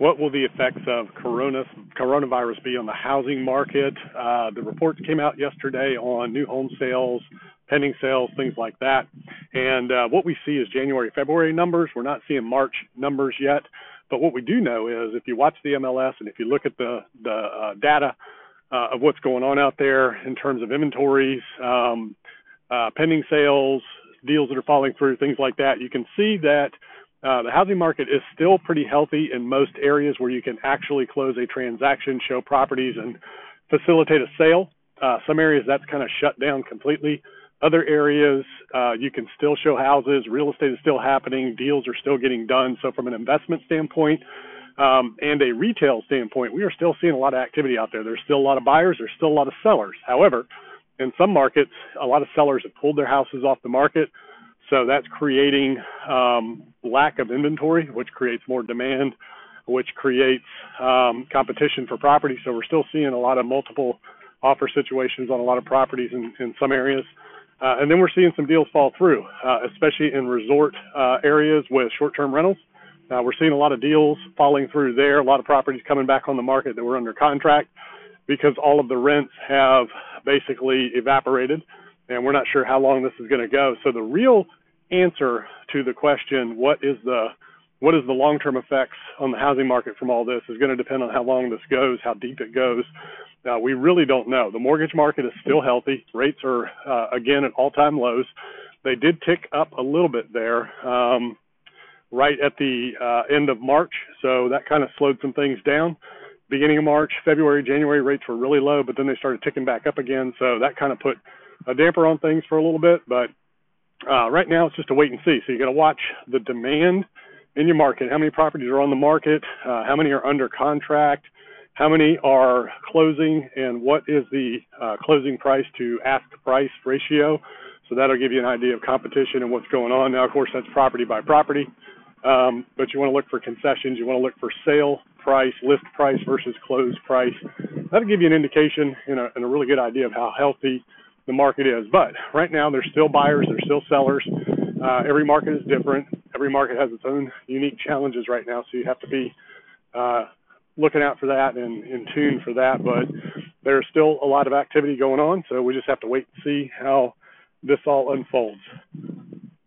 what will the effects of corona, coronavirus be on the housing market? Uh, the reports came out yesterday on new home sales, pending sales, things like that. And uh, what we see is January, February numbers. We're not seeing March numbers yet. But what we do know is if you watch the MLS and if you look at the, the uh, data uh, of what's going on out there in terms of inventories, um, uh, pending sales, deals that are falling through, things like that, you can see that uh, the housing market is still pretty healthy in most areas where you can actually close a transaction, show properties, and facilitate a sale. Uh, some areas that's kind of shut down completely. Other areas, uh, you can still show houses. Real estate is still happening. Deals are still getting done. So, from an investment standpoint um, and a retail standpoint, we are still seeing a lot of activity out there. There's still a lot of buyers. There's still a lot of sellers. However, in some markets, a lot of sellers have pulled their houses off the market. So that's creating um, lack of inventory, which creates more demand, which creates um, competition for property. So we're still seeing a lot of multiple offer situations on a lot of properties in, in some areas. Uh, and then we're seeing some deals fall through, uh, especially in resort uh, areas with short-term rentals. Uh, we're seeing a lot of deals falling through there, a lot of properties coming back on the market that were under contract because all of the rents have basically evaporated, and we're not sure how long this is going to go. So the real answer to the question, what is the what is the long-term effects on the housing market from all this, is going to depend on how long this goes, how deep it goes. Uh, we really don't know. The mortgage market is still healthy. Rates are uh, again at all-time lows. They did tick up a little bit there um, right at the uh, end of March, so that kind of slowed some things down. Beginning of March, February, January rates were really low, but then they started ticking back up again. So that kind of put a damper on things for a little bit. But uh, right now, it's just a wait and see. So you got to watch the demand in your market. How many properties are on the market? Uh, how many are under contract? How many are closing? And what is the uh, closing price to ask price ratio? So that'll give you an idea of competition and what's going on. Now, of course, that's property by property. Um, but you want to look for concessions. You want to look for sale price, list price versus close price. That'll give you an indication and a, and a really good idea of how healthy the market is. But right now, there's still buyers, there's still sellers. Uh, every market is different. Every market has its own unique challenges right now, so you have to be uh, looking out for that and in tune for that. But there's still a lot of activity going on, so we just have to wait and see how this all unfolds.